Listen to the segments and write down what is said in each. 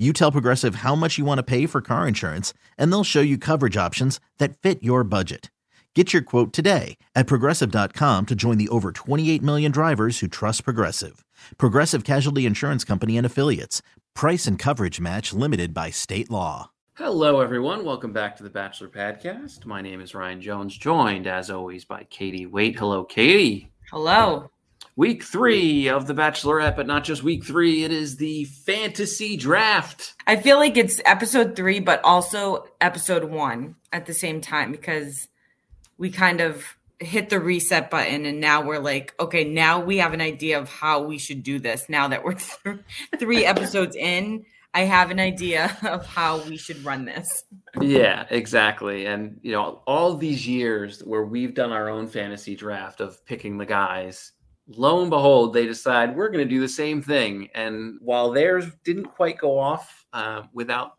you tell Progressive how much you want to pay for car insurance, and they'll show you coverage options that fit your budget. Get your quote today at progressive.com to join the over 28 million drivers who trust Progressive. Progressive Casualty Insurance Company and Affiliates. Price and coverage match limited by state law. Hello, everyone. Welcome back to the Bachelor Podcast. My name is Ryan Jones, joined as always by Katie Wait. Hello, Katie. Hello week three of the Bachelorette, but not just week three. It is the fantasy draft. I feel like it's episode three, but also episode one at the same time because we kind of hit the reset button and now we're like, okay, now we have an idea of how we should do this. Now that we're th- three episodes in, I have an idea of how we should run this. yeah, exactly. And you know, all these years where we've done our own fantasy draft of picking the guys, lo and behold, they decide we're going to do the same thing. And while theirs didn't quite go off uh, without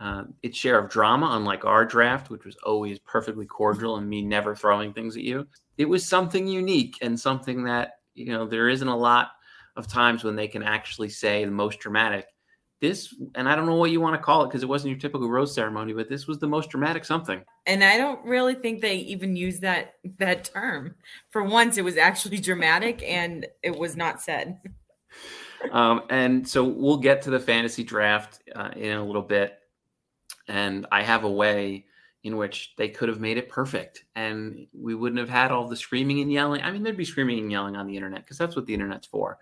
uh, its share of drama, unlike our draft, which was always perfectly cordial and me never throwing things at you, it was something unique and something that, you know, there isn't a lot of times when they can actually say the most dramatic this and i don't know what you want to call it because it wasn't your typical rose ceremony but this was the most dramatic something. And i don't really think they even used that that term. For once it was actually dramatic and it was not said. Um, and so we'll get to the fantasy draft uh, in a little bit. And i have a way in which they could have made it perfect and we wouldn't have had all the screaming and yelling. I mean there'd be screaming and yelling on the internet because that's what the internet's for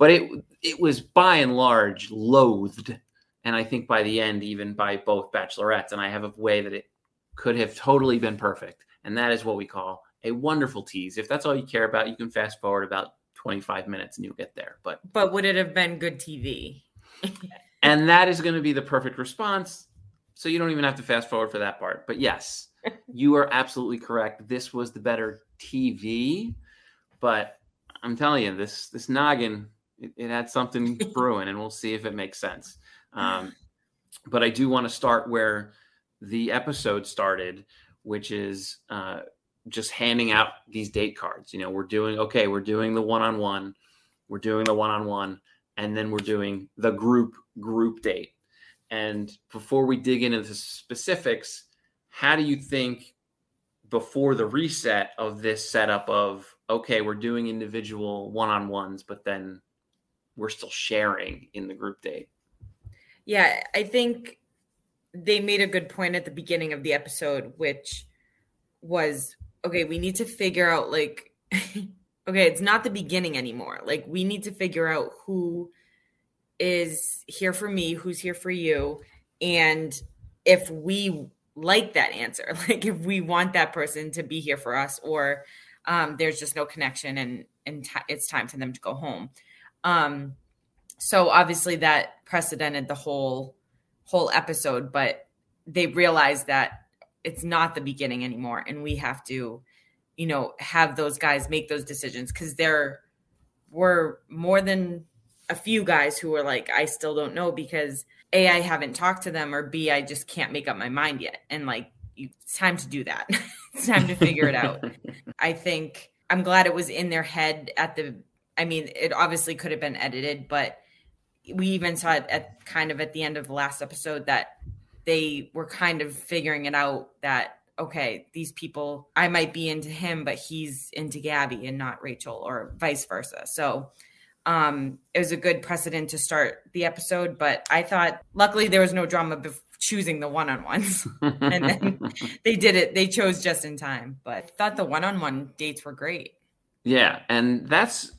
but it it was by and large loathed, and I think by the end, even by both bachelorettes. And I have a way that it could have totally been perfect, and that is what we call a wonderful tease. If that's all you care about, you can fast forward about 25 minutes and you'll get there. But but would it have been good TV? and that is going to be the perfect response. So you don't even have to fast forward for that part. But yes, you are absolutely correct. This was the better TV, but I'm telling you, this this noggin it, it had something brewing, and we'll see if it makes sense. Um, but I do want to start where the episode started, which is uh, just handing out these date cards. You know, we're doing okay, we're doing the one on one, we're doing the one on one, and then we're doing the group group date. And before we dig into the specifics, how do you think before the reset of this setup of okay, we're doing individual one on ones, but then we're still sharing in the group date. Yeah, I think they made a good point at the beginning of the episode, which was okay, we need to figure out like okay, it's not the beginning anymore. Like we need to figure out who is here for me, who's here for you, and if we like that answer, like if we want that person to be here for us, or um, there's just no connection and and t- it's time for them to go home. Um, so obviously that precedented the whole whole episode, but they realized that it's not the beginning anymore, and we have to, you know, have those guys make those decisions because there were more than a few guys who were like, I still don't know because A, I haven't talked to them, or B, I just can't make up my mind yet. And like, it's time to do that. it's time to figure it out. I think I'm glad it was in their head at the I mean, it obviously could have been edited, but we even saw it at kind of at the end of the last episode that they were kind of figuring it out that okay, these people I might be into him, but he's into Gabby and not Rachel, or vice versa. So um it was a good precedent to start the episode, but I thought luckily there was no drama bef- choosing the one-on-ones and then they did it they chose just in time but I thought the one-on-one dates were great yeah and that's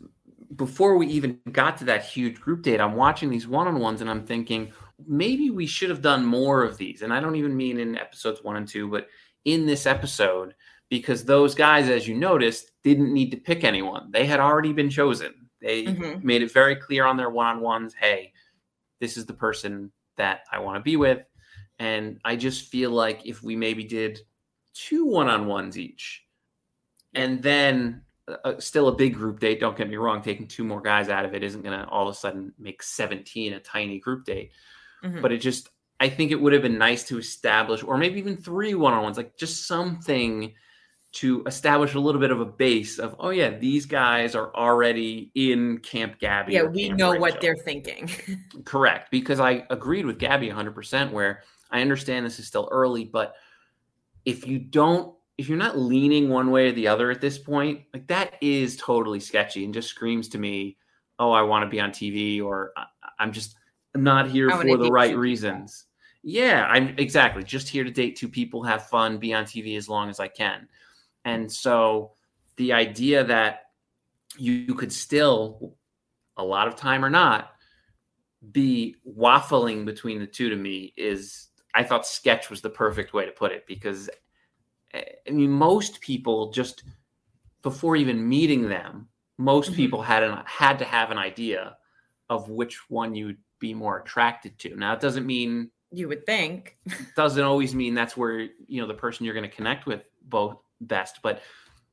before we even got to that huge group date, I'm watching these one on ones and I'm thinking maybe we should have done more of these. And I don't even mean in episodes one and two, but in this episode, because those guys, as you noticed, didn't need to pick anyone. They had already been chosen. They mm-hmm. made it very clear on their one on ones hey, this is the person that I want to be with. And I just feel like if we maybe did two one on ones each, and then uh, still a big group date. Don't get me wrong, taking two more guys out of it isn't going to all of a sudden make 17 a tiny group date. Mm-hmm. But it just, I think it would have been nice to establish, or maybe even three one on ones, like just something to establish a little bit of a base of, oh, yeah, these guys are already in Camp Gabby. Yeah, we know Rachel. what they're thinking. Correct. Because I agreed with Gabby 100%, where I understand this is still early, but if you don't if you're not leaning one way or the other at this point, like that is totally sketchy and just screams to me, oh, I want to be on TV or I'm just not here for the right reasons. Yeah, I'm exactly just here to date two people, have fun, be on TV as long as I can. And so the idea that you, could still, a lot of time or not, be waffling between the two to me is I thought sketch was the perfect way to put it because I mean, most people just before even meeting them, most mm-hmm. people had an, had to have an idea of which one you'd be more attracted to. Now, it doesn't mean you would think doesn't always mean that's where you know the person you're going to connect with both best, but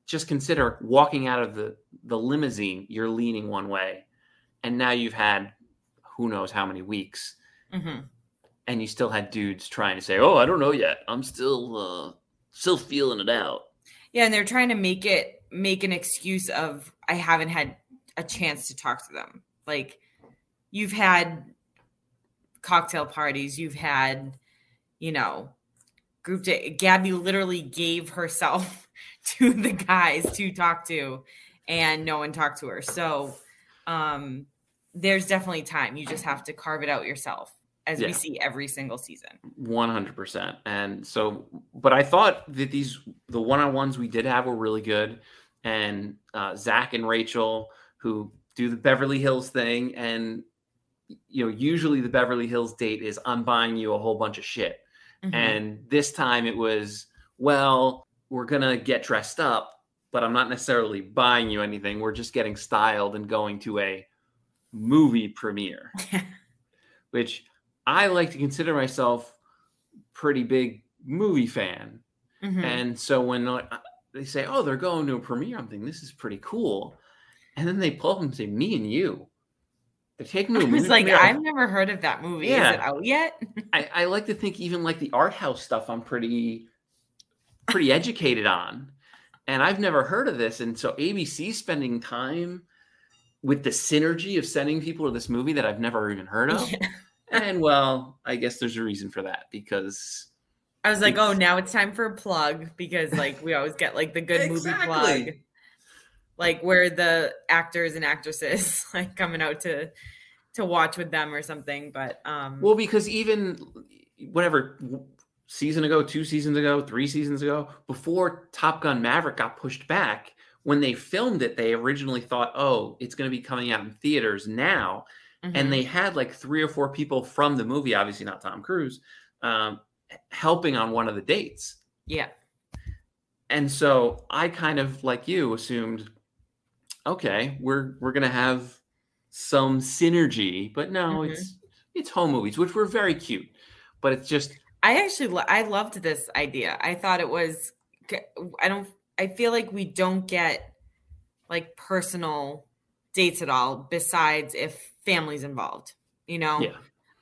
just consider walking out of the the limousine, you're leaning one way, and now you've had who knows how many weeks. Mm-hmm. And you still had dudes trying to say, "Oh, I don't know yet. I'm still uh, still feeling it out. Yeah, and they're trying to make it make an excuse of I haven't had a chance to talk to them. Like you've had cocktail parties, you've had, you know, group day. Gabby literally gave herself to the guys to talk to, and no one talked to her. So um there's definitely time. You just have to carve it out yourself as yeah. we see every single season. 100%. And so, but I thought that these, the one on ones we did have were really good. And uh, Zach and Rachel, who do the Beverly Hills thing. And, you know, usually the Beverly Hills date is I'm buying you a whole bunch of shit. Mm-hmm. And this time it was, well, we're going to get dressed up, but I'm not necessarily buying you anything. We're just getting styled and going to a movie premiere, which I like to consider myself pretty big movie fan. Mm-hmm. And so when like, they say, "Oh, they're going to a premiere," I'm thinking this is pretty cool. And then they pull up and say, "Me and you." They're taking me. I was like, premiere. I've never heard of that movie. Yeah. Is it out yet? I, I like to think even like the art house stuff, I'm pretty pretty educated on, and I've never heard of this. And so ABC spending time with the synergy of sending people to this movie that I've never even heard of. Yeah and well, I guess there's a reason for that because I was like, oh, now it's time for a plug because like we always get like the good exactly. movie plug, like where the actors and actresses like coming out to to watch with them or something. But um well, because even whatever season ago, two seasons ago, three seasons ago, before Top Gun Maverick got pushed back, when they filmed it, they originally thought, oh, it's going to be coming out in theaters now Mm-hmm. And they had like three or four people from the movie, obviously not Tom Cruise, um, helping on one of the dates. Yeah. And so I kind of like you assumed, okay, we're we're gonna have some synergy, but no, mm-hmm. it's it's home movies, which were very cute, but it's just. I actually I loved this idea. I thought it was. I don't. I feel like we don't get like personal dates at all, besides if families involved, you know? Yeah.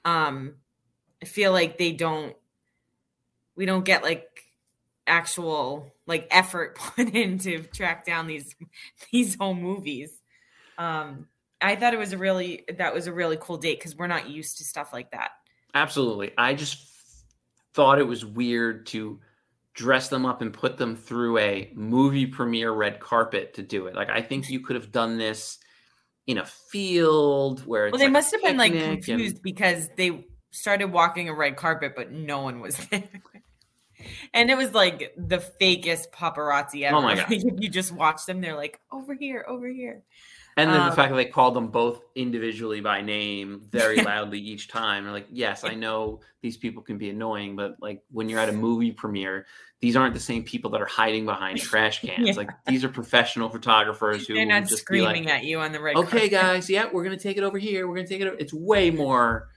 Um, I feel like they don't, we don't get like actual like effort put in to track down these, these home movies. Um, I thought it was a really, that was a really cool date because we're not used to stuff like that. Absolutely. I just thought it was weird to dress them up and put them through a movie premiere red carpet to do it. Like I think you could have done this in a field where well, they like must have been like confused and... because they started walking a red carpet, but no one was there. and it was like the fakest paparazzi ever. Oh my god! you just watch them, they're like over here, over here. And then Um, the fact that they called them both individually by name very loudly each time. They're like, yes, I know these people can be annoying, but like when you're at a movie premiere, these aren't the same people that are hiding behind trash cans. Yeah. Like these are professional photographers who They're not just screaming like, at you on the red. okay, carpet. guys, yeah, we're gonna take it over here. We're gonna take it. Over. It's way more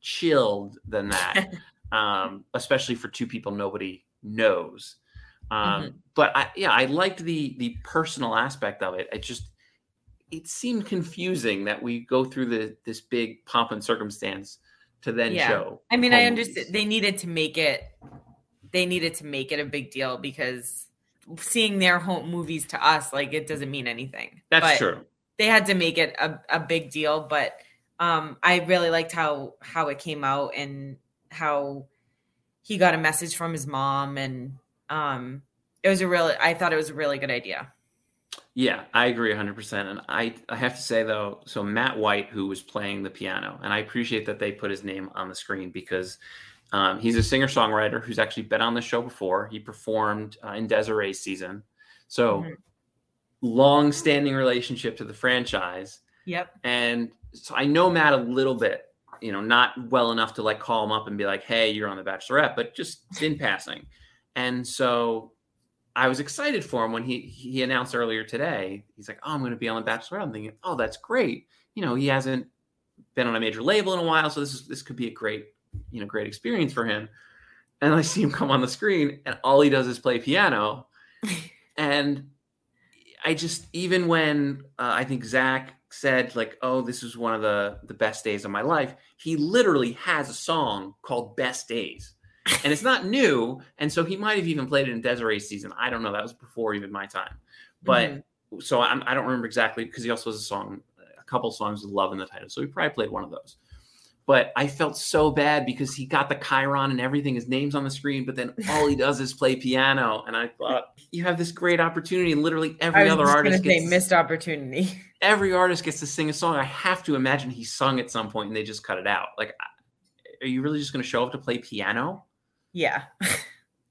chilled than that, um, especially for two people nobody knows. Um, Mhm. But I, yeah, I liked the the personal aspect of it. It just it seemed confusing that we go through the this big pomp and circumstance to then Yeah. show. I mean, I understand they needed to make it. They needed to make it a big deal because seeing their home movies to us, like it doesn't mean anything. That's But true. They had to make it a, a big deal, but um, I really liked how how it came out and how he got a message from his mom, and um, it was a really. I thought it was a really good idea. Yeah, I agree 100%. And I, I have to say, though, so Matt White, who was playing the piano, and I appreciate that they put his name on the screen because um, he's a singer songwriter who's actually been on the show before. He performed uh, in Desiree's season. So, Mhm. long standing relationship to the franchise. Yep. And so I know Matt a little bit, you know, not well enough to like call him up and be like, hey, you're on The Bachelorette, but just in passing. And so I was excited for him when he he announced earlier today. He's like, "Oh, I'm going to be on the Bachelorette." I'm thinking, "Oh, that's great." You know, he hasn't been on a major label in a while, so this is this could be a great, you know, great experience for him. And I see him come on the screen, and all he does is play piano. and I just even when uh, I think Zach said like, "Oh, this is one of the the best days of my life," he literally has a song called "Best Days." and it's not new. And so he might have even played it in Desiree's season. I don't know. That was before even my time. But Mhm. so I'm, I don't remember exactly because he also has a song, a couple songs with love in the title. So he probably played one of those. But I felt so bad because he got the Chiron and everything. His name's on the screen, but then all he does is play piano. And I thought you have this great opportunity, and literally every other artist gets missed opportunity. every artist gets to sing a song. I have to imagine he sung at some point and they just cut it out. Like, are you really just going to show up to play piano? Yeah.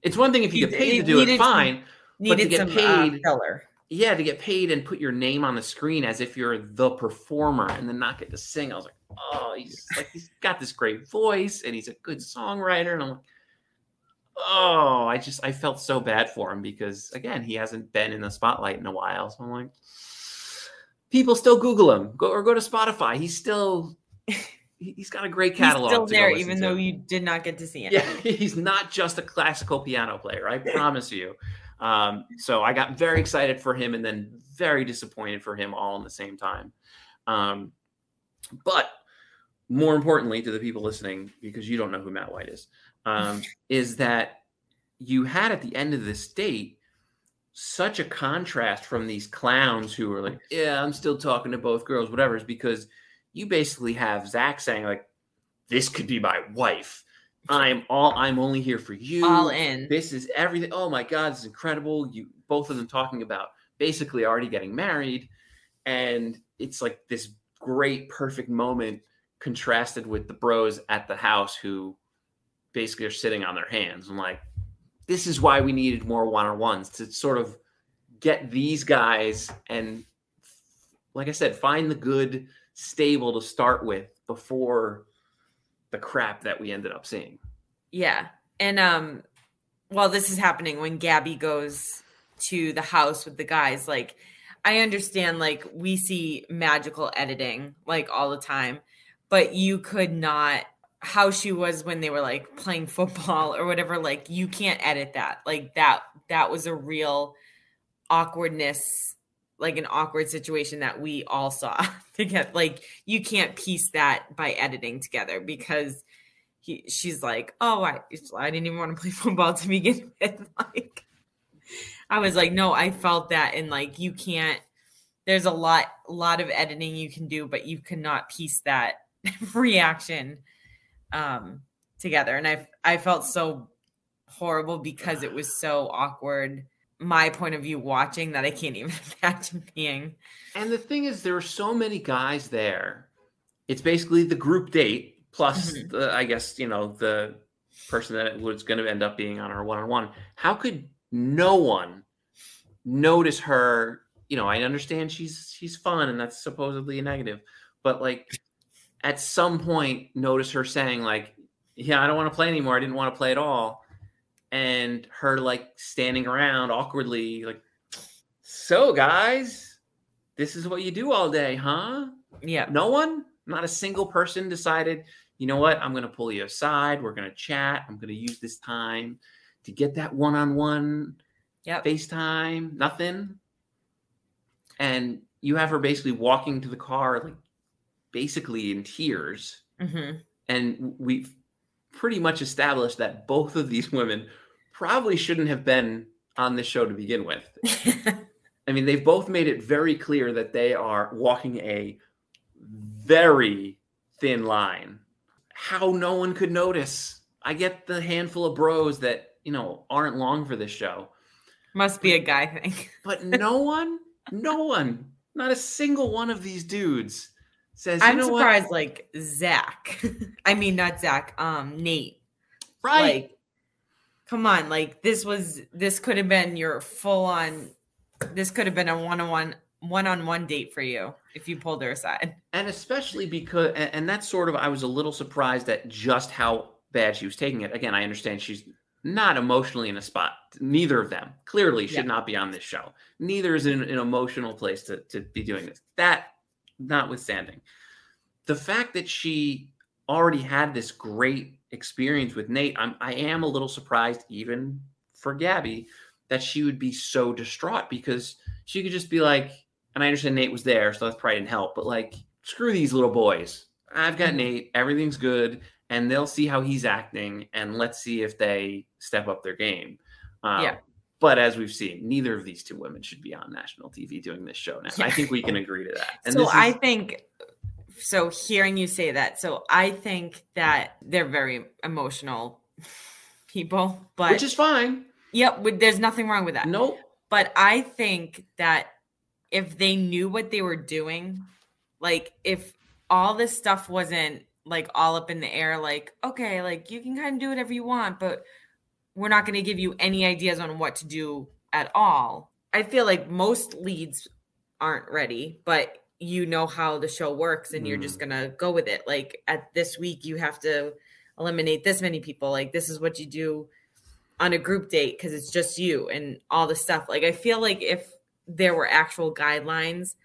It's one thing if you get paid to do it, needed some- fine. But to Needed get some uh, paid- filler. Yeah, to get paid and put your name on the screen as if you're the performer and then not get to sing. I was like, oh, he's like he's got this great voice and he's a good songwriter. And I'm like, oh, I just I felt so bad for him because again, he hasn't been in the spotlight in a while. So I'm like, people still Google him. Go or go to Spotify. He's still he- he's got a great He's catalog. still there, even to. though you did not get to see it. Yeah, he's not just a classical piano player. I promise you. Um, so I got very excited for him and then very disappointed for him all in the same time. Um, but more importantly to the people listening, because you don't know who Matt White is, um, is that you had at the end of this date such a contrast from these clowns who were like, "Yeah, I'm still talking to both girls, whatever." Is because you basically have Zach saying like, "This could be my wife. I'm all. I'm only here for you. All in. This is everything. Oh my god, this is incredible. You both of them talking about basically already getting married, and it's like this great, perfect moment contrasted with the bros at the house who basically are sitting on their hands. I'm like, this is why we needed more one on ones to sort of get these guys and, like I said, find the good stable to start with before the crap that we ended up seeing. Yeah. And um while this is happening when Gabby goes to the house with the guys, like I understand like we see magical editing like all the time, but you could not how she was when they were like playing football or whatever, like you can't edit that. Like that that was a real awkwardness, like an awkward situation that we all saw together. Like you can't piece that by editing together because he she's like, oh, I I didn't even want to play football to begin with. Like, I was like, no, I felt that, and like, you can't. There's a lot, lot of editing you can do, but you cannot piece that reaction um together. And I, I felt so horrible because it was so awkward. My point of view watching that I can't even imagine being. And the thing is, there are so many guys there. It's basically the group date plus, Mhm. the, I guess, you know, the person that was going to end up being on her one on one. How could no one notice her you know, I understand she's she's fun and that's supposedly a negative, but like at some point notice her saying like, "Yeah, I don't want to play anymore. I didn't want to play at all." And her like standing around awkwardly like, "So, guys, this is what you do all day, huh?" Yeah. No one, not a single person decided, you know what? I'm going to pull you aside. We're going to chat. I'm going to use this time to get that one on one Yep. FaceTime, nothing. And you have her basically walking to the car, like basically in tears. hmm And we've pretty much established that both of these women probably shouldn't have been on this show to begin with. I mean, they've both made it very clear that they are walking a very thin line. How no one could notice. I get the handful of bros that, you know, aren't long for this show, Must be a guy thing. but no one, no one, not a single one of these dudes says, you I'm surprised, like Zach. I mean, not Zach. Um, Nate. Right. Like, come on. Like, this was this could have been your full on. This could have been a one on one one on one date for you if you pulled her aside. and especially because and, and that's sort of i was a little surprised at just how bad she was taking it again i understand she's not emotionally in a spot neither of them clearly should Yeah. not be on this show neither is in an emotional place to, to be doing this that notwithstanding the fact that she already had this great experience with nate I'm, i am a little surprised even for gabby that she would be so distraught because she could just be like and I understand Nate was there, so that probably didn't help. But like, screw these little boys. I've got Mhm. Nate. Everything's good, and they'll see how he's acting, and let's see if they step up their game. Um, Yeah. But as we've seen, neither of these two women should be on national TV doing this show now. I think we can agree to that. And so is, I think so hearing you say that, so I think that they're very emotional people, but which is fine. yep, with- there's nothing wrong with that. Nope. But I think that if they knew what they were doing, like if all this stuff wasn't like all up in the air, like, okay, like you can kind of do whatever you want, but we're not going to give you any ideas on what to do at all. I feel like most leads aren't ready, but you know how the show works and you're just mm. going to go with it. Like at this week, you have to eliminate this many people. Like this is what you do on a group date because it's just you and all the stuff. Like I feel like if there were actual guidelines,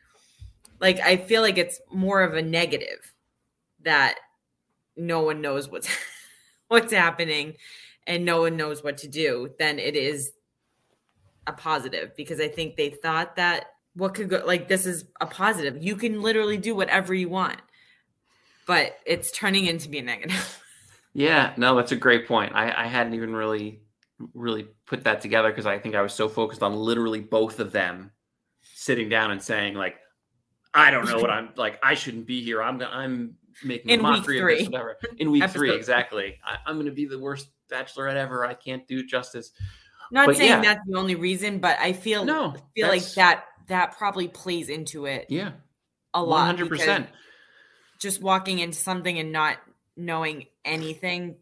like I feel like it's more of a negative that no one knows what's what's happening and no one knows what to do then it is a positive because I think they thought that what could go like this is a positive. You can literally do whatever you want. But it's turning into be a negative. Yeah, no, that's a great point. I, I hadn't even really, really put that together because I think I was so focused on literally both of them sitting down and saying like, I don't know what I'm like. I shouldn't be here. I'm I'm making In a week mockery of this, three. whatever. In week three, exactly. I, I'm going to be the worst bachelorette ever. I can't do justice. Not But saying yeah. that's the only reason, but I feel No, feel like that that probably plays into it Yeah, a lot. One hundred percent. Just walking into something and not knowing anything,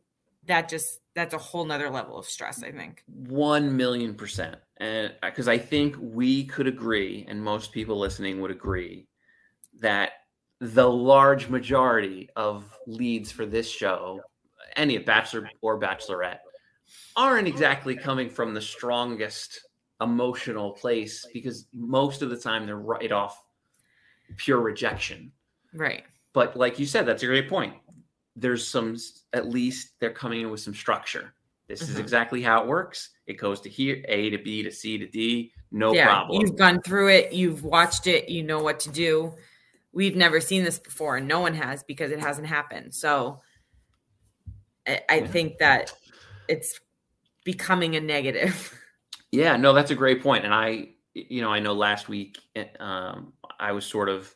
that just that's a whole nother level of stress. I think. One million percent. And uh, because I think we could agree, and most people listening would agree, that the large majority of leads for this show, any bachelor or bachelorette, aren't exactly coming from the strongest emotional place because most of the time they're right off pure rejection. Right. But like you said, that's a great point. There's some, at least they're coming in with some structure. This is Mhm. exactly how it works. It goes to here, A to B to C to D, no yeah. problem. You've gone through it. You've watched it. You know what to do. We've never seen this before, and no one has because it hasn't happened. So, I, I Yeah. think that it's becoming a negative. Yeah, no, that's a great point. And I, you know, I know last week eh, um, I was sort of,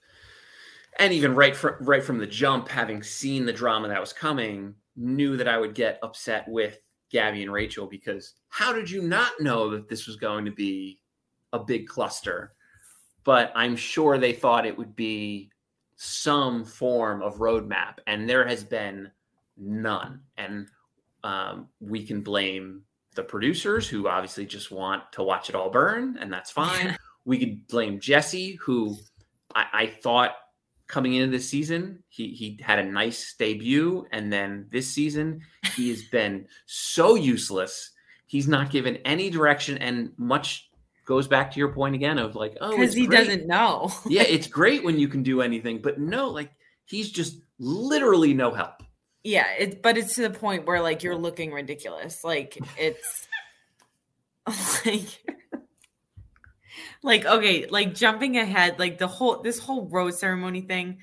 and even right from right from the jump, having seen the drama that was coming, knew that I would get upset with Gabby and Rachel because how did you not know that this was going to be a big cluster? But I'm sure they thought it would be some form of roadmap, and there has been none. And um, we can blame the producers who obviously just want to watch it all burn, and that's fine. we could blame Jesse, who I, I thought coming into this season, he he had a nice debut, and then this season he has been so useless. He's not given any direction, and much goes back to your point again of like, oh, because he great. doesn't know. yeah, it's great when you can do anything, but no, like he's just literally no help. Yeah, it but it's to the point where like you're looking ridiculous. Like it's like like okay, like jumping ahead, like the whole this whole rose ceremony thing.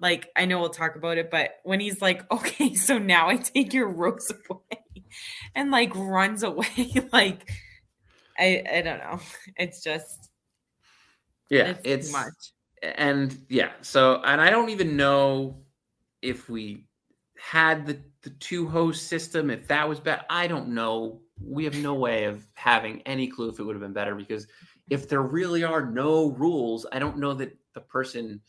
Like I know we'll talk about it, but when he's like, "Okay, so now I take your rose away," and like runs away, like I I don't know. It's just yeah, it's, it's much. and yeah, so and I don't even know if we had the the two host system if that was bad. I don't know. We have no way of having any clue if it would have been better because if there really are no rules, I don't know that the person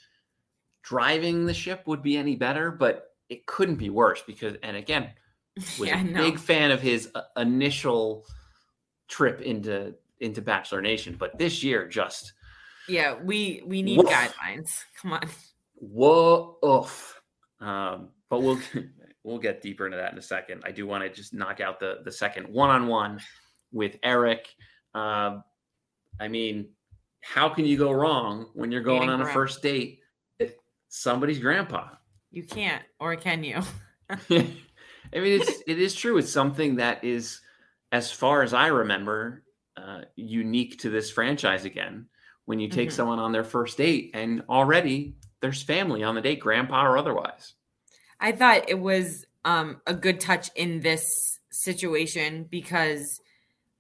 driving the ship would be any better, but it couldn't be worse because, and again, was Yeah, a no. big fan of his uh, initial trip into into Bachelor Nation, but this year just Yeah, we we need Woof. guidelines. Come on. whoa oof. Um, but we'll we'll get deeper into that in a second. I do want to just knock out the the second one on one with Erich. Um, I mean, how can you go wrong when you're going Dating on a first date with somebody's grandpa? You can't, or can you? I mean, it's it is true. It's something that is, as far as I remember, uh, unique to this franchise. Again, when you take Mhm. someone on their first date, and already there's family on the date, grandpa or otherwise. I thought it was um, a good touch in this situation because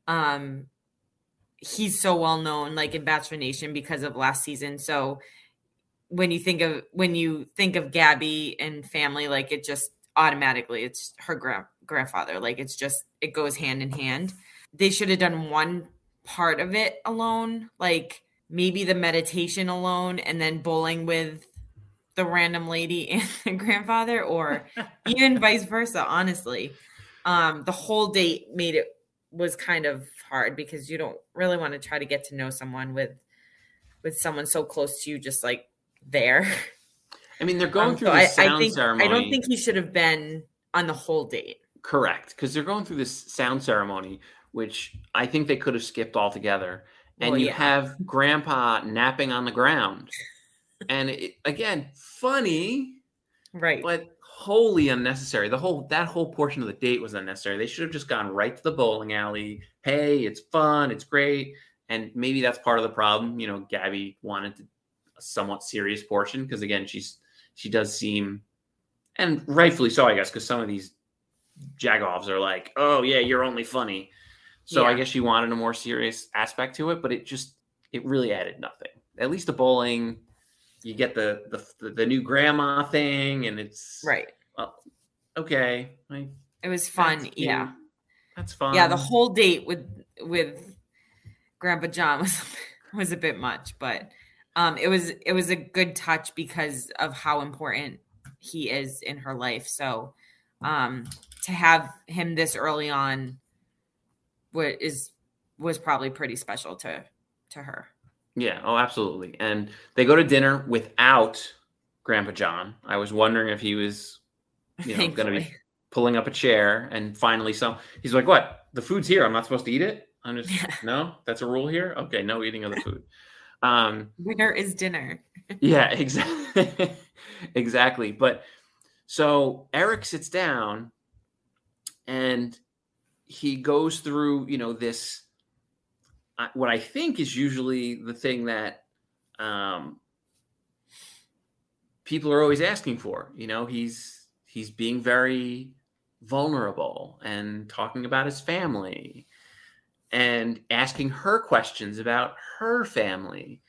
um, he's so well known, like in Bachelor Nation, because of last season. So when you think of when you think of Gabby and family, like it just automatically it's her grand grandfather. Like it's just it goes hand in hand. They should have done one part of it alone, like maybe the meditation alone, and then bowling with the random lady and the grandfather or even vice versa honestly um the whole date made it was kind of hard because you don't really want to try to get to know someone with with someone so close to you just like there I mean, they're going Um, through so the I, sound I think ceremony. i don't think he should have been on the whole date correct because they're going through this sound ceremony, which I think they could have skipped altogether. And Well, you yeah. have Grandpa napping on the ground, and it, again, funny. right but wholly unnecessary. The whole that whole portion of the date was unnecessary. They should have just gone right to the bowling alley. Hey, it's fun, it's great, and maybe that's part of the problem. You know, Gabby wanted to, a somewhat serious portion because again, she's she does seem, and rightfully so, I guess, because some of these jagoffs are like, oh yeah, you're only funny. So I guess she wanted a more serious aspect to it, but it just it really added nothing. At least the bowling, you get the the the new grandma thing, and it's right okay. Like, it was fun yeah cute. that's fun. yeah the whole date with with grandpa john was was a bit much but um it was it was a good touch because of how important he is in her life so um to have him this early on what is was probably pretty special to to her yeah. Oh, absolutely. And they go to dinner without Grandpa John. I was wondering if he was, you know, going to be pulling up a chair, and finally, so He's like, "What? The food's here. I'm not supposed to eat it." I'm just Yeah. no. That's a rule here. Okay, no eating of the food. Um, is dinner yeah, exactly. exactly. But so Erich sits down and he goes through, you know, this what I think is usually the thing that um people are always asking for. You know, he's he's being very vulnerable and talking about his family and asking her questions about her family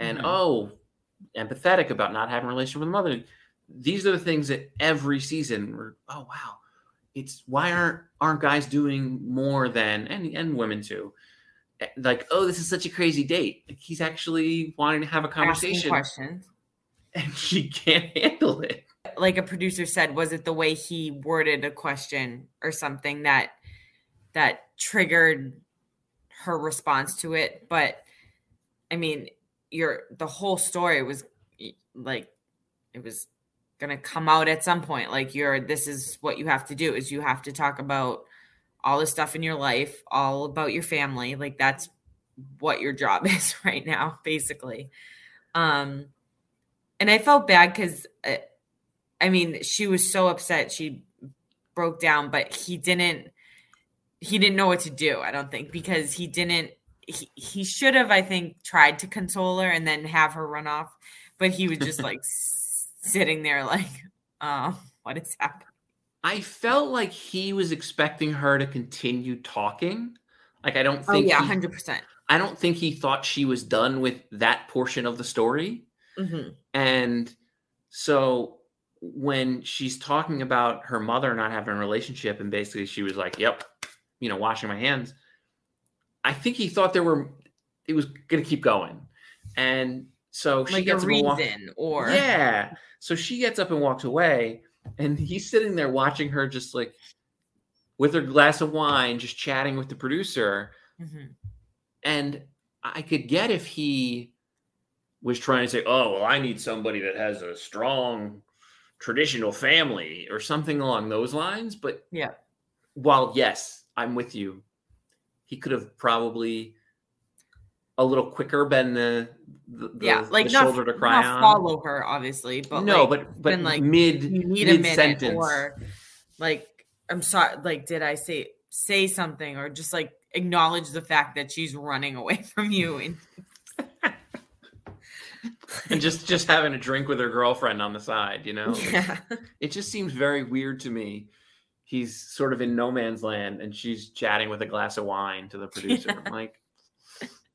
and Mhm. oh empathetic about not having a relationship with mother these are the things that every season we're oh wow it's why aren't aren't guys doing more than and and women too like oh this is such a crazy date. Like he's actually wanting to have a conversation. questions. And she can't handle it. Like a producer said was it the way he worded a question or something that that triggered her response to it? But I mean, your the whole story was like it was gonna come out at some point. Like you're this is what you have to do is you have to talk about all the stuff in your life, all about your family. Like that's what your job is right now, basically. Um, and I felt bad because, uh, I mean, she was so upset she broke down, but he didn't. He didn't know what to do. I don't think because he didn't. He, he should have, I think, tried to console her and then have her run off, but he was just like sitting there, like, uh, what is happening? I felt like he was expecting her to continue talking. Like I don't think. Oh think yeah, hundred percent. I don't think he thought she was done with that portion of the story. Mm-hmm. And so when she's talking about her mother not having a relationship, and basically she was like, Yep, you know, washing my hands. I think he thought there were it was gonna keep going. And so she Like gets up and walk- reason, or Yeah. So she gets up and walks away, and he's sitting there watching her just like with her glass of wine, just chatting with the producer. Mhm. And I could get if he was trying to say, "Oh, well, I need somebody that has a strong traditional family or something along those lines." But Yeah. while yes, I'm with you, he could have probably a little quicker been the, the the- yeah, like the not, shoulder to cry not on. follow her, obviously, but no, like, but but like, mid you need a mid sentence. or like I'm sorry, like did I say say something, or just like acknowledge the fact that she's running away from you and and just just having a drink with her girlfriend on the side, you know. yeah, It just seems very weird to me. He's sort of in no man's land, and she's chatting with a glass of wine to the producer. I'm like,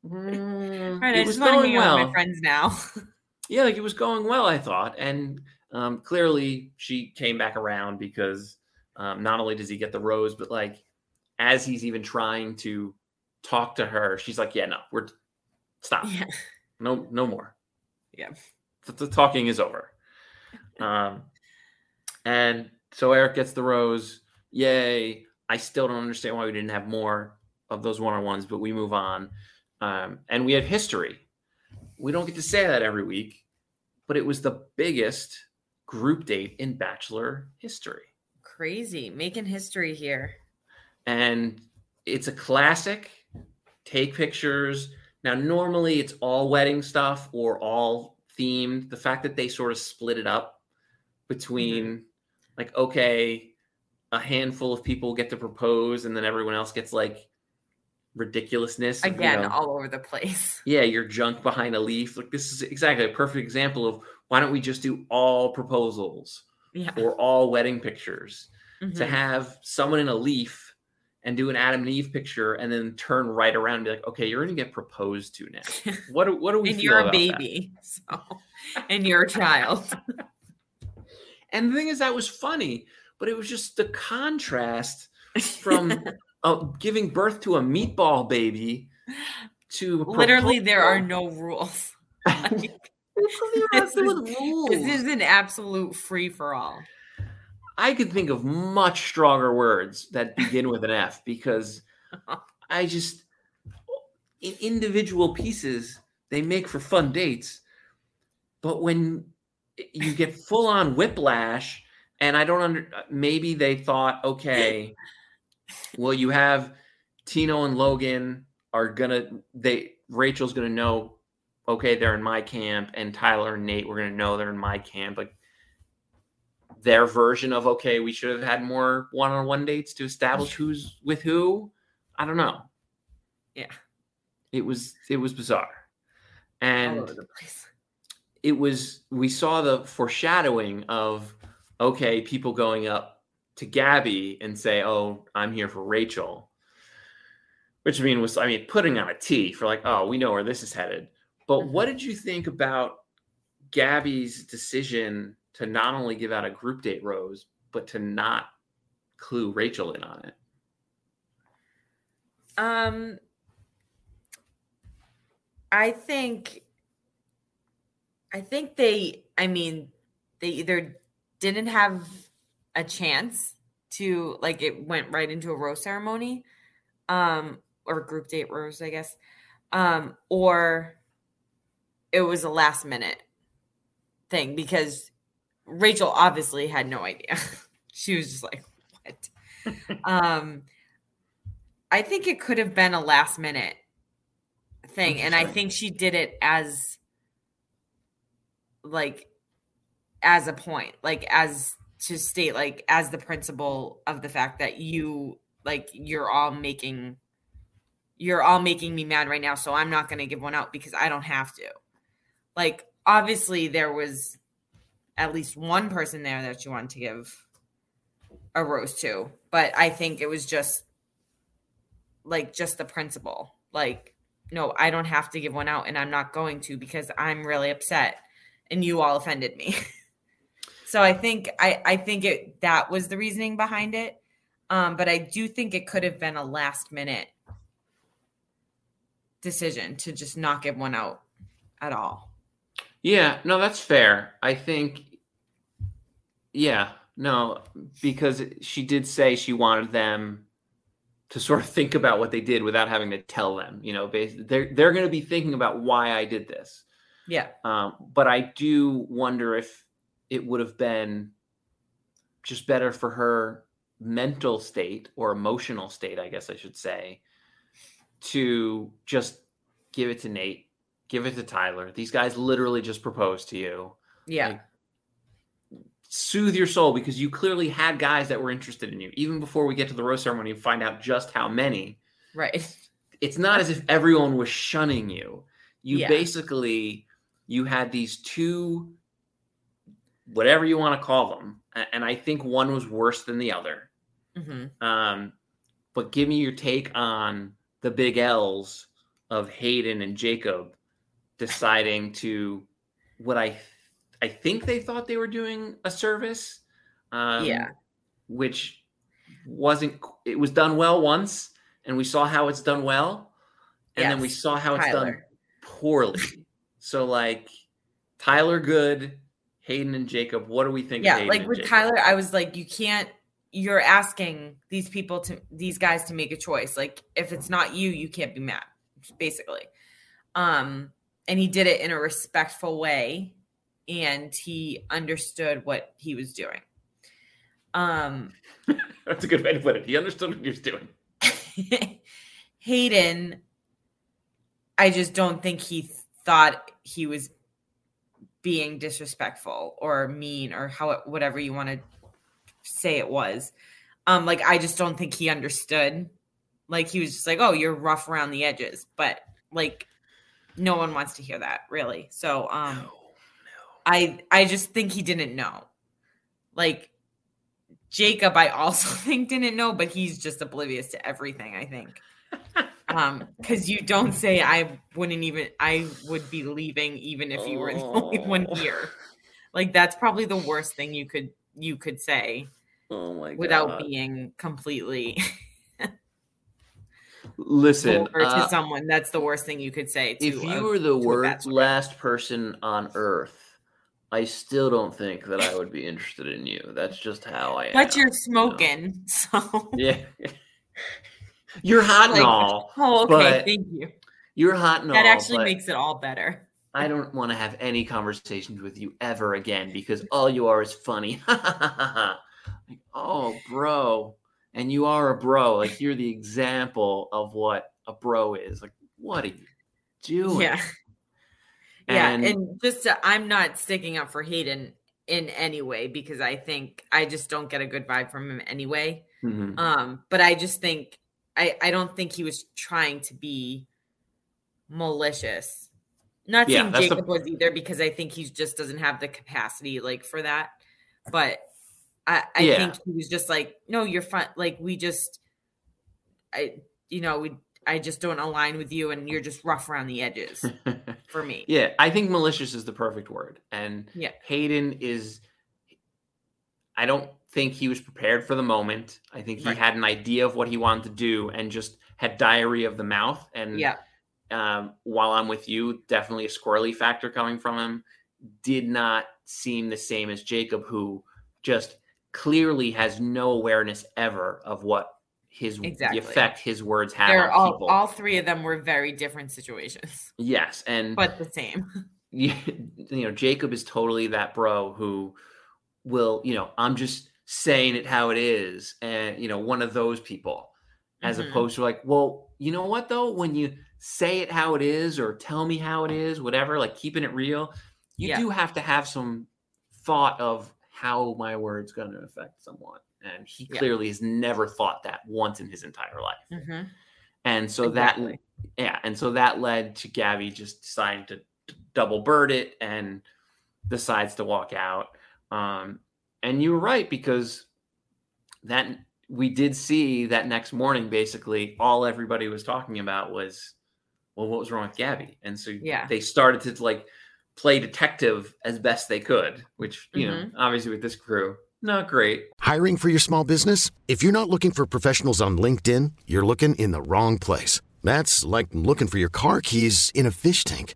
mm, All right, it I was just want to going hang out with well. my friends now. Yeah, like it was going well, I thought, and um, clearly she came back around because um, not only does he get the rose, but like as he's even trying to talk to her, she's like, "Yeah, no, we're stop, yeah, no, no more." Yeah. the, the talking is over. Um, and so Erich gets the rose. Yay! I still don't understand why we didn't have more of those one on ones, but we move on. Um, and we have history. We don't get to say that every week, but it was the biggest group date in Bachelor history. crazy, making history here. and it's a classic. Take pictures. Now, normally it's all wedding stuff or all themed. The fact that they sort of split it up between, like, okay, a handful of people get to propose, and then everyone else gets like ridiculousness of, you Again, know, all over the place. yeah, you're junk behind a leaf. Like this is exactly a perfect example of why don't we just do all proposals Yeah. or all wedding pictures? to Mhm. have someone in a leaf and do an Adam and Eve picture and then turn right around and be like, okay, you're going to get proposed to now. What do, what do we and you're a about that? baby, so and you're a child. And the thing is, that was funny, but it was just the contrast from uh, giving birth to a meatball baby to Literally, there are no rules. This is- rules. This is an absolute free for all. I could think of much stronger words that begin with an F because I just in individual pieces they make for fun dates, but when you get full on whiplash, and I don't under maybe they thought, okay, well you have Tino and Logan are gonna they Rachel's gonna know, okay, they're in my camp, and Tyler and Nate we're gonna know they're in my camp, like their version of okay, we should have had more one-on-one dates to establish who's with who. I don't know. Yeah. It was it was bizarre. And over the place. it was we saw the foreshadowing of okay, people going up to Gabby and say, "Oh, I'm here for Rachel." Which I mean was I mean putting on a T for like, "Oh, we know where this is headed." But what did you think about Gabby's decision to not only give out a group date rose, but to not clue Rachel in on it? Um, I think, I think they. I mean, they either didn't have a chance to like it went right into a rose ceremony, um, or group date rose, I guess, um, or it was a last minute thing because Rachel obviously had no idea. she was just like, what? um, I think it could have been a last minute thing. And I think she did it as like as a point, like as to state like as the principle of the fact that you like you're all making you're all making me mad right now so i'm not going to give one out because i don't have to. Like obviously there was at least one person there that you wanted to give a rose to but i think it was just like just the principle like no i don't have to give one out and i'm not going to because i'm really upset and you all offended me so i think i i think it that was the reasoning behind it um but i do think it could have been a last minute decision to just not give one out at all Yeah, no, that's fair. I think, yeah, no, because she did say she wanted them to sort of think about what they did without having to tell them. You know, they're they're going to be thinking about why I did this. yeah Um, but I do wonder if it would have been just better for her mental state or emotional state, I guess I should say, to just give it to Nate, give it to Tyler. These guys literally just proposed to you. yeah Like, soothe your soul because you clearly had guys that were interested in you. Even before we get to the rose ceremony and find out just how many, right it's not as if everyone was shunning you. You Yeah. basically you had these two whatever you want to call them. And I think one was worse than the other. hmm Um, but give me your take on the big L's of Hayden and Jacob deciding to what I I think they thought they were doing a service. Um, Yeah. which wasn't it was done well once and we saw how it's done well and then we saw how it's done poorly so like tyler good hayden and jacob what do we think yeah like with Jacob? tyler i was like you can't you're asking these people to these guys to make a choice. Like if it's not you you can't be mad basically. Um and he did it in a respectful way and he understood what he was doing. Um that's a good way to put it. He understood what he was doing. Hayden i just don't think he thought he was being disrespectful or mean or how whatever you want to say it was. Um like i just don't think he understood. Like he was just like oh you're rough around the edges but like no one wants to hear that really. So um i i just think he didn't know. Like jacob i also think didn't know but he's just oblivious to everything i think um because you don't say i wouldn't even i would be leaving even if you were the only one Oh. here like that's probably the worst thing you could you could say oh my god. without being completely listen vulgar to uh, someone. That's the worst thing you could say to if a- you were the worst last person on earth i still don't think that i would be interested in you. That's just how i am but you're smoking so yeah you're hot and all oh okay thank you you're hot and that all actually makes it all better I don't want to have any conversations with you ever again because all you are is funny. like, oh, bro. And you are a bro. Like you're the example of what a bro is. Like, what are you doing? yeah yeah And, and just to, i'm not sticking up for hayden in any way because i think i just don't get a good vibe from him anyway Mhm. um but i just think i i don't think he was trying to be malicious not Yeah, saying that's the- jacob was either because i think he just doesn't have the capacity like for that but i i Yeah. think he was just like no you're fine like we just i you know we i just don't align with you and you're just rough around the edges for me yeah, I think malicious is the perfect word. And Yeah. Hayden is I don't think he was prepared for the moment. I think he Right. had an idea of what he wanted to do and just had diarrhea of the mouth. And yeah um, while I'm with you, definitely a squirrely factor coming from him. Did not seem the same as Jacob, who just clearly has no awareness ever of what his Exactly. the effect his words have they're on all people. all three of them were very different situations yes, and but the same you, you know, Jacob is totally that bro who will, you know, I'm just saying it how it is, and you know, one of those people, as Mhm. opposed to like, well, you know what though, when you say it how it is or tell me how it is, whatever, like keeping it real, you Yeah. do have to have some thought of how my word's going to affect someone, and he Yeah. clearly has never thought that once in his entire life. Mhm. And so Exactly. that yeah, and so that led to Gabby just deciding to double bird it and decides to walk out. Um, and you were right because that we did see that next morning. Basically, all everybody was talking about was, well, what was wrong with Gabby? And so Yeah. they started to like play detective as best they could, which you know, obviously with this crew, not great. Hiring for your small business? If you're not looking for professionals on LinkedIn, you're looking in the wrong place. That's like looking for your car keys in a fish tank.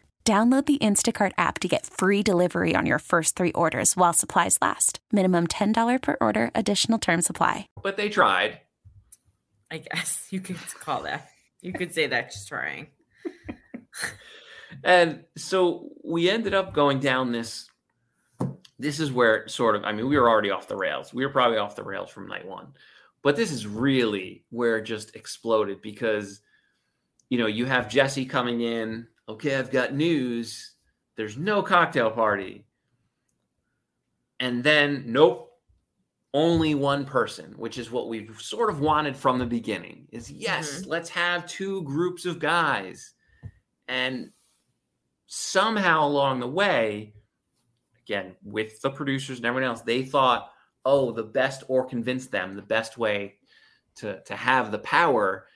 Download the Instacart app to get free delivery on your first three orders while supplies last. Minimum $10 per order, additional term supply. But they tried. I guess you could call that. You could say that just trying. And so we ended up going down this. This is where it sort of, I mean, we were already off the rails. We were probably off the rails from night one. But this is really where it just exploded because, you know, you have Jesse coming in. Okay, I've got news. There's no cocktail party. And then, nope, only one person, which is what we've sort of wanted from the beginning is yes, mm-hmm. let's have two groups of guys. And somehow along the way, again, with the producers and everyone else, they thought, oh, the best or convince them the best way to to have the power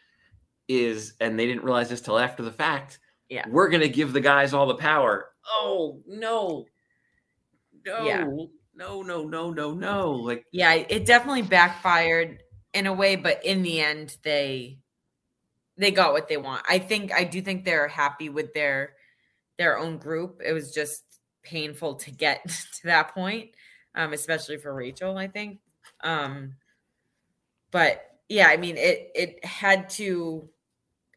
is, and they didn't realize this till after the fact. Yeah. We're gonna give the guys all the power. Oh no. No, Yeah. no, no, no, no, no. Like Yeah, it definitely backfired in a way, but in the end, they they got what they want. I think I do think they're happy with their their own group. It was just painful to get to that point, um, especially for Rachel. I think, um, but yeah, I mean, it it had to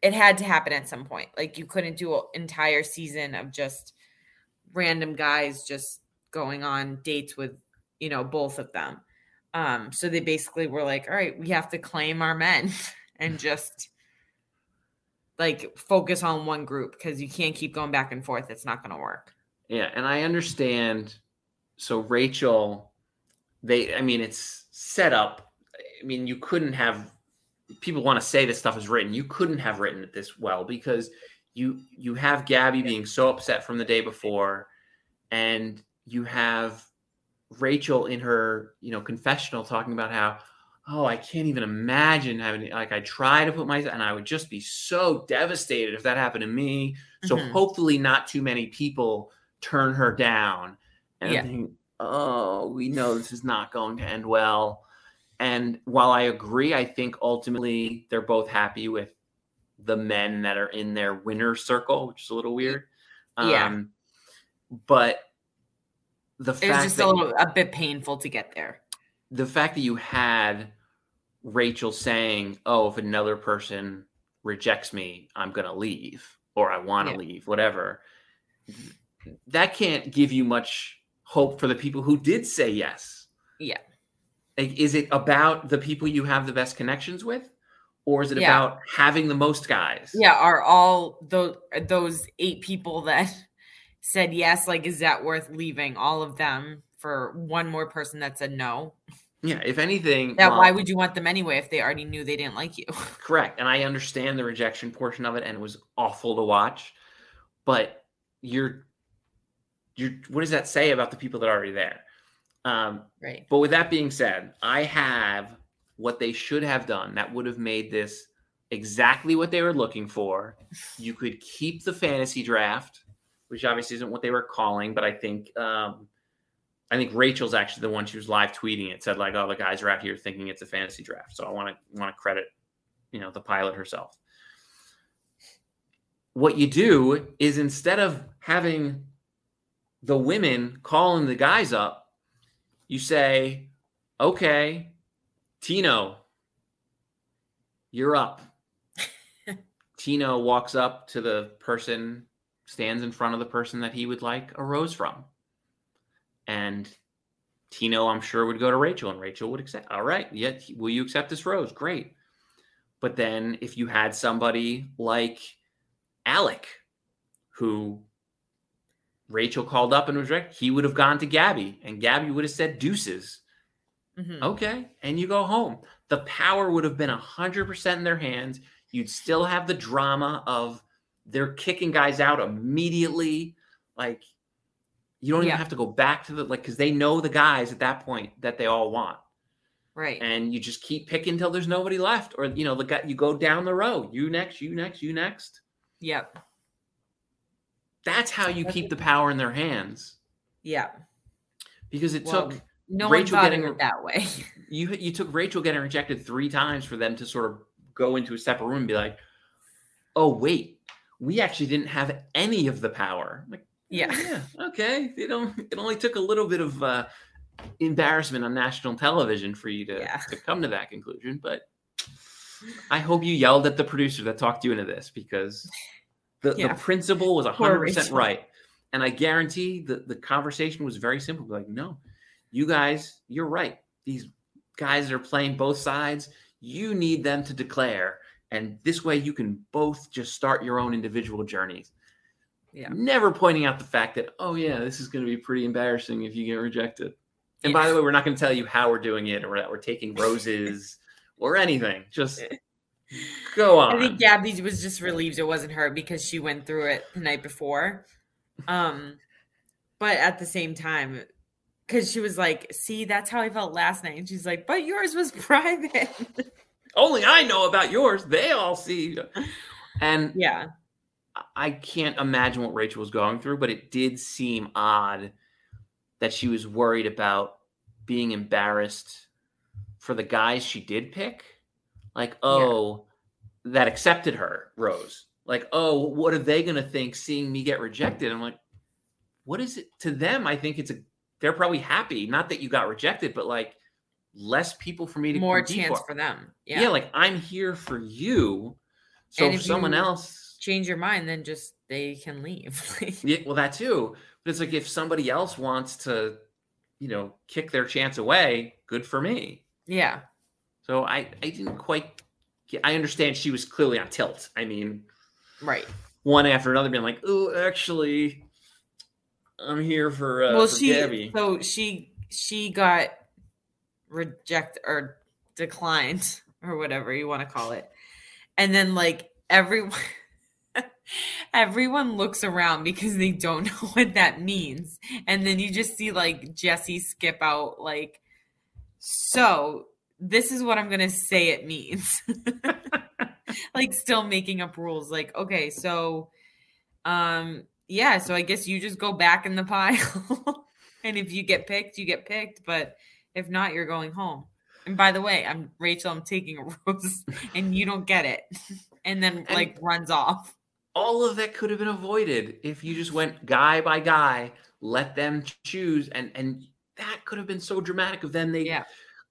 it had to happen at some point. Like you couldn't do an entire season of just random guys just going on dates with you know both of them. Um, so they basically were like, all right, we have to claim our men and just like focus on one group because you can't keep going back and forth. It's not going to work. Yeah, and I understand. So Rachel, they, I mean, it's set up. I mean, you couldn't have. People want to say this stuff is written. You couldn't have written it this well because you you have Gabby being so upset from the day before, and you have Rachel in her you know confessional talking about how oh I can't even imagine having like I try to put myself and I would just be so devastated if that happened to me. So Mhm. hopefully not too many people turn her down. And Yeah. I'm thinking, oh, we know this is not going to end well. And while I agree, I think ultimately they're both happy with the men that are in their winner circle, which is a little weird. Yeah. Um, but the It was fact just that a little a bit painful to get there. the fact that you had Rachel saying, "Oh, if another person rejects me, I'm going to leave or I want to Yeah. leave, whatever." That can't give you much hope for the people who did say yes. Yeah. Like, is it about the people you have the best connections with, or is it Yeah. about having the most guys? Yeah, are all those those eight people that said yes, like is that worth leaving all of them for one more person that said no? Yeah. If anything, That why um, would you want them anyway if they already knew they didn't like you? Correct. And I understand the rejection portion of it and it was awful to watch. But you're you're what does that say about the people that are already there? Um, right. but with that being said, I have what they should have done that would have made this exactly what they were looking for. You could keep the fantasy draft, which obviously isn't what they were calling, but I think um, I think Rachel's actually the one she was live tweeting it said like, "Oh, the guys are out here thinking it's a fantasy draft." So I want to want to credit, you know, the pilot herself. What you do is instead of having the women calling the guys up, you say, "Okay, Tino, you're up." Tino walks up to the person, stands in front of the person that he would like a rose from. And Tino, I'm sure, would go to Rachel, and Rachel would accept. All right, yeah, will you accept this rose? Great. But then if you had somebody like Alec, who Rachel called up and was right, he would have gone to Gabby, and Gabby would have said deuces. Mhm. Okay. And you go home. The power would have been 100% in their hands. You'd still have the drama of they're kicking guys out immediately. Like, you don't Yeah. even have to go back to the, like, because they know the guys at that point that they all want. Right. And you just keep picking until there's nobody left. Or, you know, the guy, you go down the row. You next, you next, you next. yep. That's how you keep the power in their hands. Yeah. Because it Well, took No Rachel one getting it that way. you you took Rachel getting rejected three times for them to sort of go into a separate room and be like, "Oh wait, we actually didn't have any of the power." Like, Yeah. yeah, okay. It only it only took a little bit of uh, embarrassment on national television for you to Yeah. to come to that conclusion, but I hope you yelled at the producer that talked you into this because the, Yeah. the principal was Poor hundred percent right, and I guarantee the the conversation was very simple. Like, no, you guys, you're right. These guys are playing both sides, you need them to declare, and this way you can both just start your own individual journeys. Yeah. Never pointing out the fact that, oh yeah, this is going to be pretty embarrassing if you get rejected. And by the way, we're not going to tell you how we're doing it or that we're taking roses or anything. Just eh. Go on. I think Gabby was just relieved it wasn't her because she went through it the night before. Um, but at the same time, because she was like, "See, that's how I felt last night," and she's like, "But yours was private." Only I know about yours. They all see. And yeah, I can't imagine what Rachel was going through, but it did seem odd that she was worried about being embarrassed for the guys she did pick. Like, oh, that accepted her, Rose. Like, oh, what are they going to think seeing me get rejected? I'm like, what is it to them? I think it's a, they're probably happy. Not that you got rejected, but like less people for me to more chance for. for them. Yeah. Yeah. like I'm here for you. So And if if someone else change your mind, then just they can leave. Yeah, well, that too. But it's like if somebody else wants to, you know, kick their chance away, good for me. yeah, So I, I didn't quite. Get, I understand she was clearly on tilt. I mean, right. one after another, being like, "Oh, actually, I'm here for, uh, well, for she Gabby." so she she got rejected or declined or whatever you want to call it, and then like everyone everyone looks around because they don't know what that means, and then you just see like Jesse skip out like so. This is what I'm gonna say it means. like still making up rules like okay so um yeah so i guess you just go back in the pile. And if you get picked you get picked but if not you're going home. And by the way i'm rachel i'm taking a rose and you don't get it. And then And- like runs off. All of that could have been avoided if you just went guy by guy, let them choose, and and that could have been so dramatic. Of then they yeah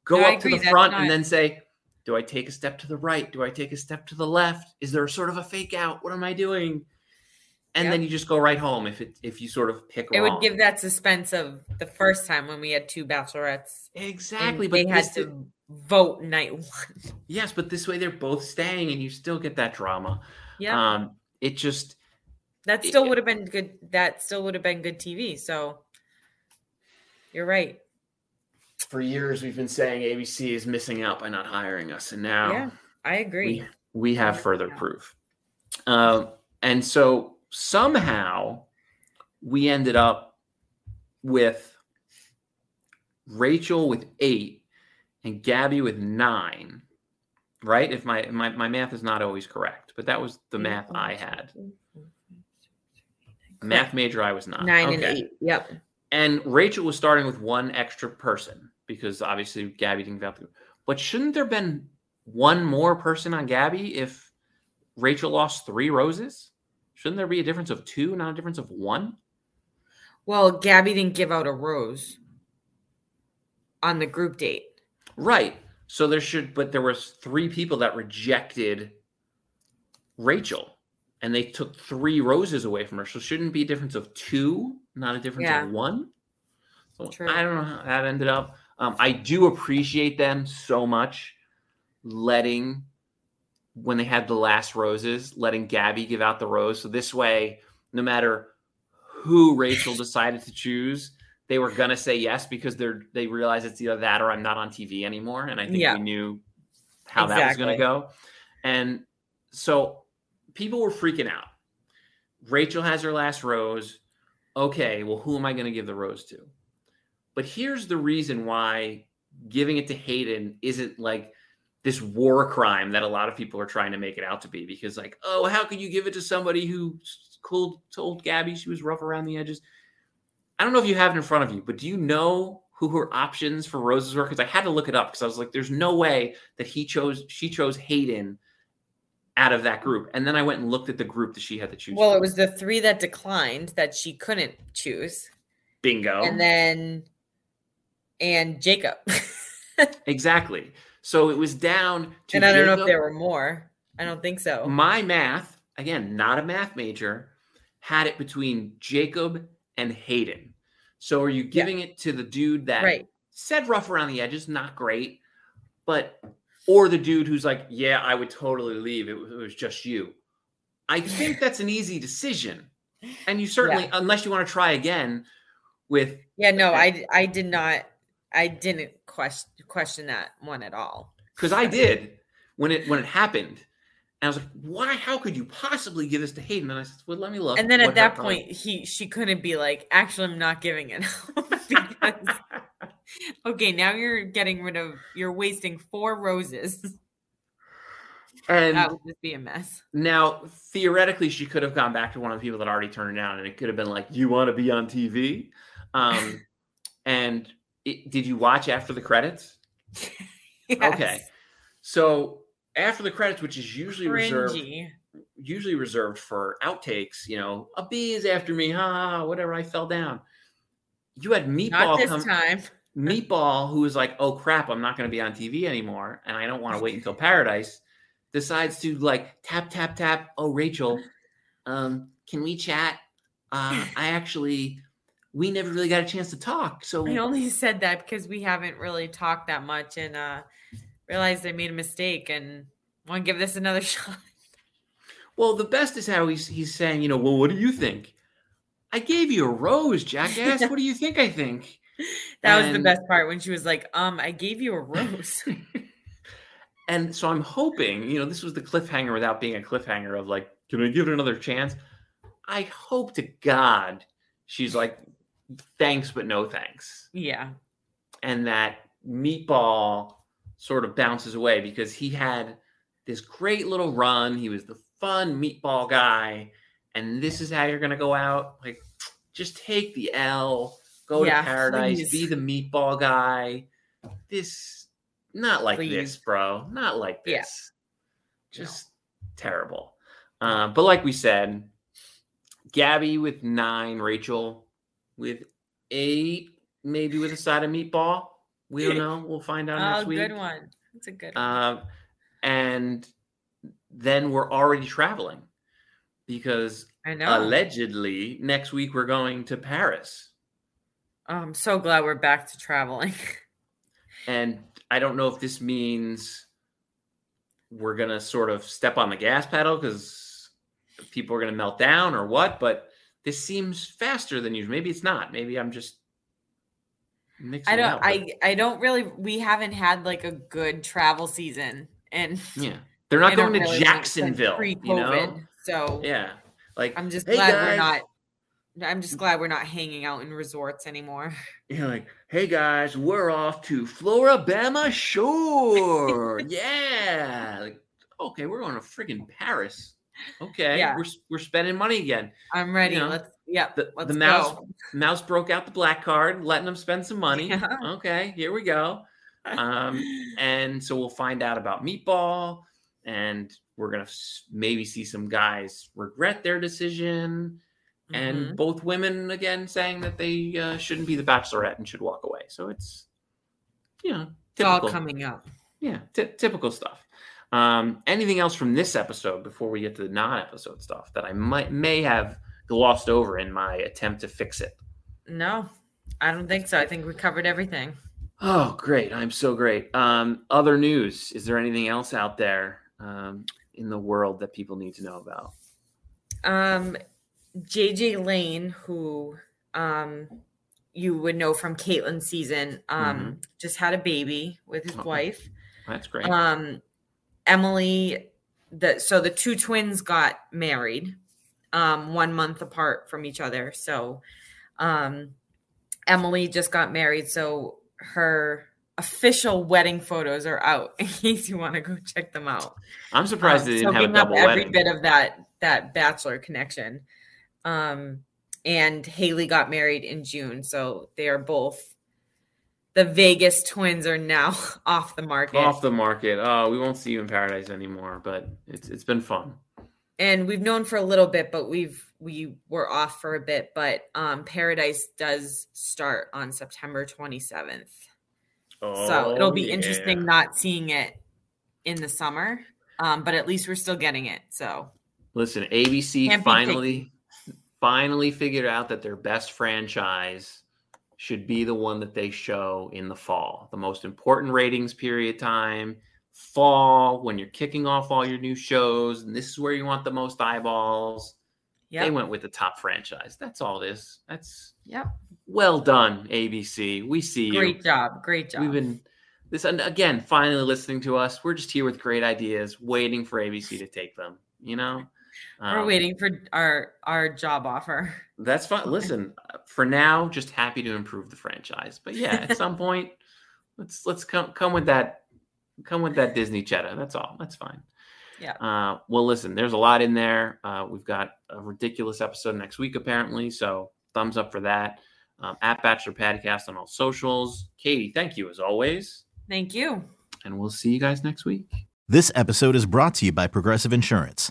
go No, up to the front not- and then say, "Do I take a step to the right? Do I take a step to the left? Is there sort of a fake out? What am I doing?" And then you just go right home if it if you sort of pick It wrong. would give that suspense of the first time when we had two bachelorettes. exactly, but they had to vote night one. yes, but this way they're both staying, and you still get that drama. Yeah, Um, it just that still would have been good. That still would have been good TV. So you're right. For years we've been saying ABC is missing out by not hiring us, and now Yeah, I agree. we, we have Yeah. further proof. Um, and so somehow we ended up with Rachel with eight and Gabby with nine, right? If my my, my math is not always correct, but that was the math I had. Math major, I was not. Nine and eight. Yep. And Rachel was starting with one extra person because obviously Gabby didn't get out the group. But shouldn't there have been one more person on Gabby if Rachel lost three roses? Shouldn't there be a difference of two, not a difference of one? Well, Gabby didn't give out a rose on the group date. Right. So there should, but there was three people that rejected Rachel, and they took three roses away from her. So shouldn't it be a difference of two, not a difference Yeah. of one. So True. I don't know how that ended up. Um, I do appreciate them so much letting when they had the last roses, letting Gabby give out the rose. So this way, no matter who Rachel decided to choose, they were gonna say yes because they're they realize it's either that or I'm not on TV anymore. And I think Yeah. we knew how that was gonna go. And so people were freaking out. Rachel has her last rose. Okay, well, who am I gonna give the rose to? But here's the reason why giving it to Hayden isn't like this war crime that a lot of people are trying to make it out to be because like oh how could you give it to somebody who told gabby she was rough around the edges i don't know if you have it in front of you but do you know who her options for roses were because i had to look it up because i was like there's no way that he chose she chose hayden out of that group. And then i went and looked at the group that she had to choose Well, it was the three that declined that she couldn't choose, bingo. And then and Jacob. exactly. So it was down to and I don't know if there were more. I don't think so. my math again not a math major had it between jacob and hayden. So are you giving it to the dude that Right. said rough around the edges? Not great. But or the dude who's like yeah i would totally leave it was, it was just you i think that's an easy decision and you certainly unless you want to try again with Yeah, no, I I did not. I didn't question question that one at all. because I did when it when it happened. And I was like, why? How could you possibly give this to Hayden? And I said, well, let me look. And then at that point, he she couldn't be like, actually, I'm not giving it. because, okay, now you're getting rid of. You're wasting four roses. and that would just be a mess. now theoretically, she could have gone back to one of the people that already turned her down, and it could have been like, you want to be on TV? Um, and it, did you watch after the credits? Okay, so after the credits, which is usually reserved usually reserved for outtakes. You know, a bee is after me, ha, ha, whatever. I fell down. You had meatball Not this come, time. Meatball, who is like, oh crap, I'm not going to be on TV anymore, and I don't want to wait until Paradise, decides to like tap tap tap. Oh, Rachel, um, can we chat? Uh, I actually, we never really got a chance to talk, so I only said that because we haven't really talked that much and uh realized I made a mistake and want to give this another shot. well, the best is how he's he's saying, you know, well, what do you think? I gave you a rose, jackass. what do you think? I think. That was the best part when she was like, um, I gave you a rose. And so I'm hoping, you know, this was the cliffhanger without being a cliffhanger of like, can I give it another chance? I hope to God she's like, thanks, but no thanks. yeah. And that meatball sort of bounces away because he had this great little run. He was the fun meatball guy. And this is how you're going to go out. Like, just take the L, go Yeah, to paradise, please. be the meatball guy. This, not like this, bro. Not like Yeah. this. Just terrible. Uh, but like we said, Gabby with nine, Rachel with eight, maybe with a side of meatball. We don't know. We'll find out Oh, next week. good one. That's a good one. Uh, and then we're already traveling because I know. allegedly next week we're going to Paris. I'm so glad we're back to traveling. And I don't know if this means we're going to sort of step on the gas pedal because people are going to melt down or what, but this seems faster than usual. Maybe it's not. Maybe I'm just mixing I don't. I I don't really. We haven't had like a good travel season, and yeah. They're not going to really Jacksonville, you know? So Yeah. Like I'm just "Hey, glad we're not. I'm just glad we're not hanging out in resorts anymore. You're like, hey guys, we're off to Floribama Shore. yeah. Like, okay, we're going to friggin' Paris. Okay. Yeah. We're we're spending money again. I'm ready. know, let's. Yep. The, let's the mouse go. mouse broke out the black card, letting them spend some money. Yeah. Okay, here we go. Um, and so we'll find out about meatball, and we're gonna maybe see some guys regret their decision, and Mhm. both women again saying that they uh, shouldn't be the bachelorette and should walk away. So it's, you know, it's all coming up. Yeah, ty- typical stuff. Um, anything else from this episode before we get to the non-episode stuff that I might may have glossed over in my attempt to fix it? No, I don't think so. I think we covered everything. Oh, great! I'm so great. Um, other news? Is there anything else out there um, in the world that people need to know about? Um, JJ Lane, who um you would know from Kaitlyn's season, um, just had a baby with his Uh-oh. wife. That's great. Um, Emily, the so the two twins got married, um, one month apart from each other. So, um, Emily just got married, so her official wedding photos are out in case you want to go check them out. I'm surprised Um, they didn't have a soaking up double every wedding. bit of that that bachelor connection. Um, and Haley got married in June, so they are both the Vegas twins are now off the market. Off the market. Oh, we won't see you in paradise anymore. But it's it's been fun. and we've known for a little bit, but we've we were off for a bit. But um, Paradise does start on September 27th, Oh, so it'll be Oh, interesting not seeing it in the summer. Um, but at least we're still getting it. So Listen, ABC finally finally figured out that their best franchise should be the one that they show in the fall. The most important ratings period time, fall, when you're kicking off all your new shows, and this is where you want the most eyeballs. They went with the top franchise. That's all it is. That's yep. well done, ABC. We see you. Great job, great job. We've been this and again finally listening to us. We're just here with great ideas, waiting for ABC to take them. You know, We're Um, waiting for our our job offer. That's fine. Listen, uh, for now, just happy to improve the franchise. But yeah, at some point, let's let's come come with that come with that Disney cheddar. That's all. That's fine. Yeah. Uh, well, listen, there's a lot in there. Uh, we've got a ridiculous episode next week, apparently. So thumbs up for that. Um, at Bachelor Podcast on all socials. Katie, thank you as always, Thank you. and we'll see you guys next week. This episode is brought to you by Progressive Insurance.